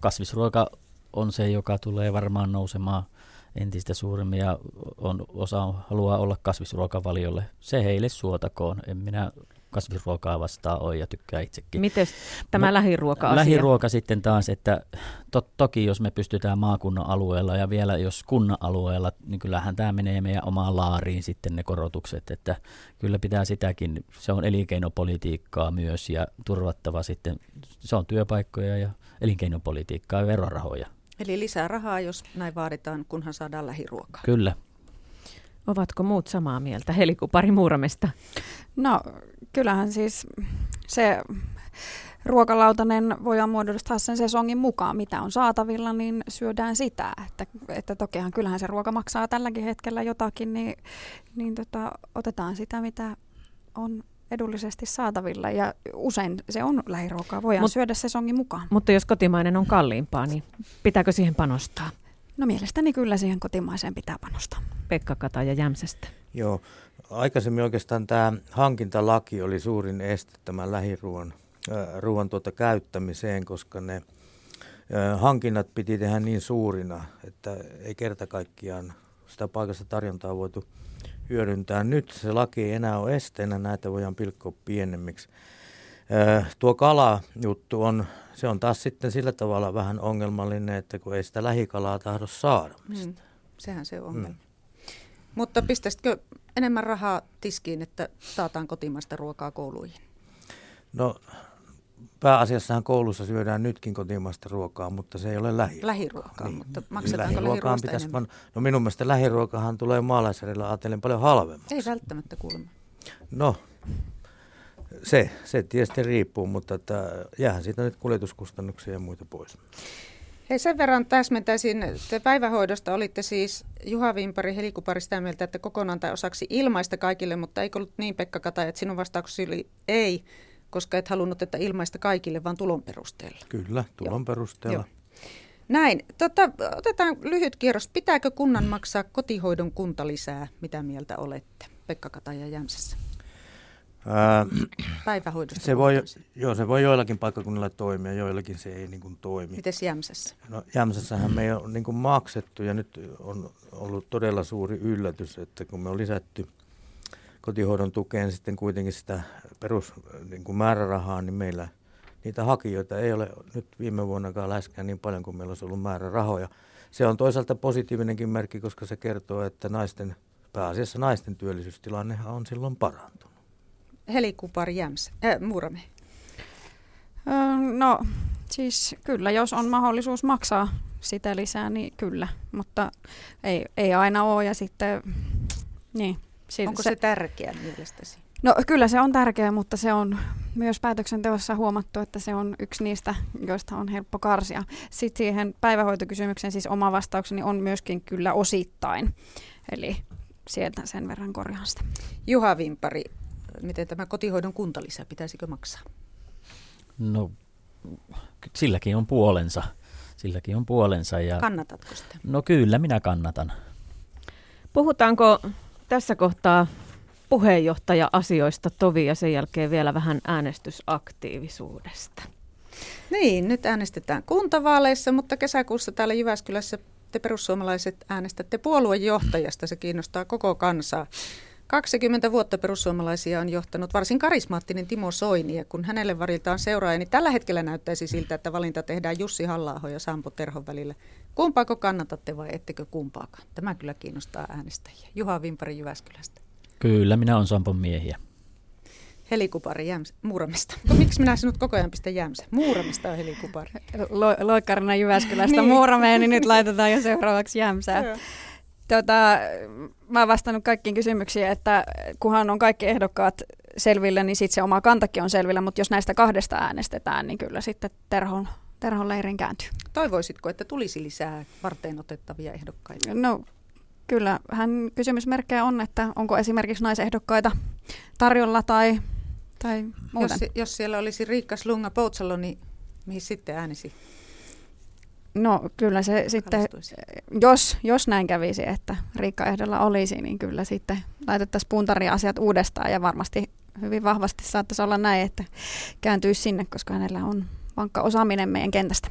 kasvisruoka on se, joka tulee varmaan nousemaan entistä suuremmin ja on, osa haluaa olla kasvisruokavaliolle. Se heille suotakoon. En minä kasvisruokaa vastaan on ja tykkää itsekin. Miten tämä Mut lähiruoka-asia? Lähiruoka sitten taas, että to, toki jos me pystytään maakunnan alueella ja vielä jos kunnan alueella, niin kyllähän tämä menee meidän omaan laariin sitten ne korotukset, että kyllä pitää sitäkin, se on elinkeinopolitiikkaa myös ja turvattava sitten, se on työpaikkoja ja elinkeinopolitiikkaa ja verorahoja. Eli lisää rahaa, jos näin vaaditaan, kunhan saadaan lähiruokaa. Kyllä. Ovatko muut samaa mieltä? Helikupari Muuramesta. No kyllähän siis se ruokalautanen voidaan muodostaa sen sesongin mukaan, mitä on saatavilla, niin syödään sitä. Että, että tokihan kyllähän se ruoka maksaa tälläkin hetkellä jotakin, niin, niin tota, otetaan sitä, mitä on edullisesti saatavilla ja usein se on lähiruokaa, voidaan Mut, syödä sesongin mukaan. Mutta jos kotimainen on kalliimpaa, niin pitääkö siihen panostaa? No mielestäni kyllä siihen kotimaiseen pitää panostaa. Pekka ja Jämsästä. Joo, aikaisemmin oikeastaan tämä hankintalaki oli suurin este tämän lähiruoan äh, ruoan tuota käyttämiseen, koska ne äh, hankinnat piti tehdä niin suurina, että ei kerta kaikkiaan sitä paikasta tarjontaa voitu hyödyntää. Nyt se laki ei enää ole esteenä, näitä voidaan pilkkoa pienemmiksi. Äh, tuo kalajuttu on, se on taas sitten sillä tavalla vähän ongelmallinen, että kun ei sitä lähikalaa tahdo saada. Hmm, sehän se on ongelma. Hmm. Mutta pistäisitkö enemmän rahaa tiskiin, että taataan kotimaista ruokaa kouluihin? No pääasiassahan koulussa syödään nytkin kotimaista ruokaa, mutta se ei ole lähi. Lähiruokaa, niin. mutta maksetaanko lähiruokaan pitäisi enemmän? No minun mielestä lähiruokahan tulee maalaisjärjellä ajatellen paljon halvemmaksi. Ei välttämättä kuulemma. No, se, se tietysti riippuu, mutta että jäähän siitä nyt kuljetuskustannuksia ja muita pois. Hei sen verran täsmentäisin, te päivähoidosta olitte siis Juha Vimpari Helikupari sitä mieltä, että kokonaan tai osaksi ilmaista kaikille, mutta eikö ollut niin Pekka Kata, että sinun vastauksesi oli ei, koska et halunnut, että ilmaista kaikille, vaan tulon perusteella. Kyllä, tulon Joo. perusteella. Joo. Näin. Tota, otetaan lyhyt kierros. Pitääkö kunnan maksaa kotihoidon kunta lisää? Mitä mieltä olette, Pekka Kataja Jämsässä? Ää, Päivähoidosta. Se voi, joo, se voi joillakin paikkakunnilla toimia, joillakin se ei niin kuin, toimi. Miten Jämsässä? No, Jämsässähän me ei ole niin kuin, maksettu ja nyt on ollut todella suuri yllätys, että kun me on lisätty kotihoidon tukeen sitten kuitenkin sitä perusmäärärahaa, niin, niin meillä niitä hakijoita ei ole nyt viime vuonnakaan läheskään niin paljon kuin meillä olisi ollut määrärahoja. Se on toisaalta positiivinenkin merkki, koska se kertoo, että naisten, pääasiassa naisten työllisyystilannehan on silloin parantunut. Helikupari Jäms, äh, Muurame. No siis kyllä, jos on mahdollisuus maksaa sitä lisää, niin kyllä, mutta ei, ei aina ole ja sitten niin. Onko se, se tärkeä mielestäsi? No kyllä se on tärkeä, mutta se on myös päätöksenteossa huomattu, että se on yksi niistä, joista on helppo karsia. Sitten siihen päivähoitokysymykseen siis oma vastaukseni on myöskin kyllä osittain. Eli sieltä sen verran korjaan sitä. Juha Vimpari, miten tämä kotihoidon kuntalisä, pitäisikö maksaa? No silläkin on puolensa. Silläkin on puolensa. Ja... Kannatatko sitä? No kyllä, minä kannatan. Puhutaanko tässä kohtaa puheenjohtaja-asioista Tovi ja sen jälkeen vielä vähän äänestysaktiivisuudesta. Niin, nyt äänestetään kuntavaaleissa, mutta kesäkuussa täällä Jyväskylässä te perussuomalaiset äänestätte puoluejohtajasta. Se kiinnostaa koko kansaa. 20 vuotta perussuomalaisia on johtanut varsin karismaattinen Timo Soini, ja kun hänelle varitaan seuraaja, niin tällä hetkellä näyttäisi siltä, että valinta tehdään Jussi halla ja Sampo Terhon välillä. Kumpaako kannatatte vai ettekö kumpaakaan? Tämä kyllä kiinnostaa äänestäjiä. Juha Vimpari Jyväskylästä. Kyllä, minä olen Sampon miehiä. Helikupari Jäms, Muuramesta. No, miksi minä sinut koko ajan pistä Jämsä? Muuramesta on helikupari. Lo, loikkarina Jyväskylästä niin. Muurameen, niin nyt laitetaan jo seuraavaksi Jämsää. Tota, mä oon vastannut kaikkiin kysymyksiin, että kunhan on kaikki ehdokkaat selvillä, niin sitten se oma kantakin on selvillä, mutta jos näistä kahdesta äänestetään, niin kyllä sitten Terhon, Terhon leirin kääntyy. Toivoisitko, että tulisi lisää varteen otettavia ehdokkaita? No kyllä, hän kysymysmerkkejä on, että onko esimerkiksi naisehdokkaita tarjolla tai, tai muuten. Jos, jos siellä olisi Riikka Slunga Poutsalo, niin mihin sitten äänisi? No kyllä se sitten, jos, jos näin kävisi, että Riikka ehdolla olisi, niin kyllä sitten laitettaisiin puntari-asiat uudestaan ja varmasti hyvin vahvasti saattaisi olla näin, että kääntyisi sinne, koska hänellä on vankka osaaminen meidän kentästä.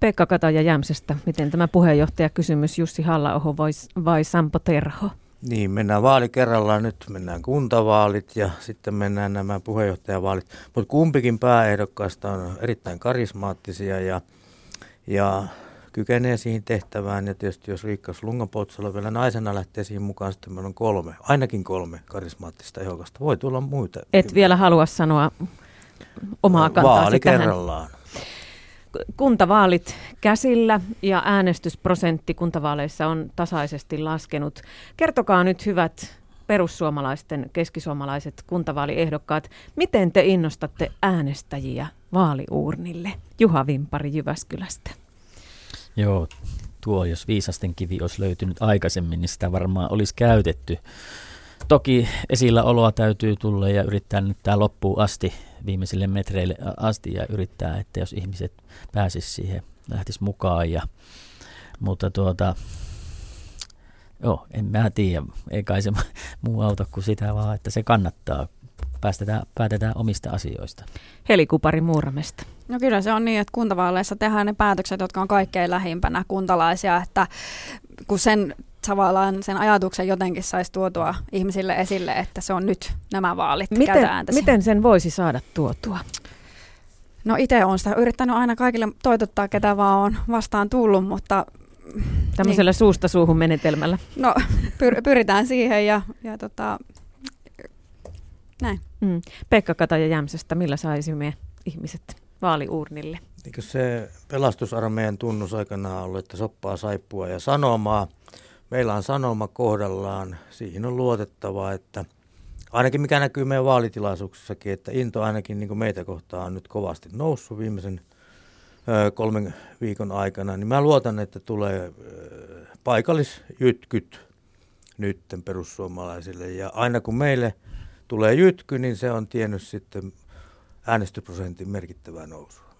Pekka Kataja Jämsestä, miten tämä puheenjohtajakysymys Jussi halla vai, vai Sampo Terho? Niin, mennään vaali kerrallaan. Nyt mennään kuntavaalit ja sitten mennään nämä puheenjohtajavaalit. Mutta kumpikin pääehdokkaista on erittäin karismaattisia ja, ja kykenee siihen tehtävään. Ja tietysti jos Riikka Slungapotsalo vielä naisena lähtee siihen mukaan, sitten meillä on kolme, ainakin kolme karismaattista ehdokasta. Voi tulla muita. Et vielä halua sanoa omaa kantaa Vaali tähän. kerrallaan. Kuntavaalit käsillä ja äänestysprosentti kuntavaaleissa on tasaisesti laskenut. Kertokaa nyt hyvät perussuomalaisten, keskisuomalaiset kuntavaaliehdokkaat, miten te innostatte äänestäjiä vaaliuurnille? Juha Vimpari Jyväskylästä. Joo, tuo jos viisasten kivi olisi löytynyt aikaisemmin, niin sitä varmaan olisi käytetty. Toki esillä oloa täytyy tulla ja yrittää nyt tämä loppuun asti, viimeisille metreille asti ja yrittää, että jos ihmiset pääsis siihen, lähtis mukaan. Ja, mutta tuota, joo, en mä tiedä, ei kai se muu auta kuin sitä vaan, että se kannattaa. Päästetään, päätetään omista asioista. Heli Kupari Muuramesta. No kyllä se on niin, että kuntavaaleissa tehdään ne päätökset, jotka on kaikkein lähimpänä kuntalaisia, että kun sen tavallaan sen ajatuksen jotenkin saisi tuotua ihmisille esille, että se on nyt nämä vaalit. Miten, miten sen voisi saada tuotua? No itse olen sitä yrittänyt aina kaikille toitottaa, ketä vaan on vastaan tullut, mutta... Tämmöisellä niin. suusta suuhun menetelmällä. No pyr- pyritään siihen ja, ja tota, näin. Mm. Pekka Kataja Jämsästä, millä saisimme ihmiset vaaliurnille? Eikö se pelastusarmeijan tunnus aikanaan ollut, että soppaa, saippua ja sanomaa. Meillä on sanoma kohdallaan. Siihen on luotettavaa, että ainakin mikä näkyy meidän vaalitilaisuuksissakin, että into ainakin niin meitä kohtaan on nyt kovasti noussut viimeisen kolmen viikon aikana. Niin mä luotan, että tulee paikallisjytkyt nytten perussuomalaisille. Ja aina kun meille tulee jytky, niin se on tiennyt sitten äänestysprosentin merkittävää nousua.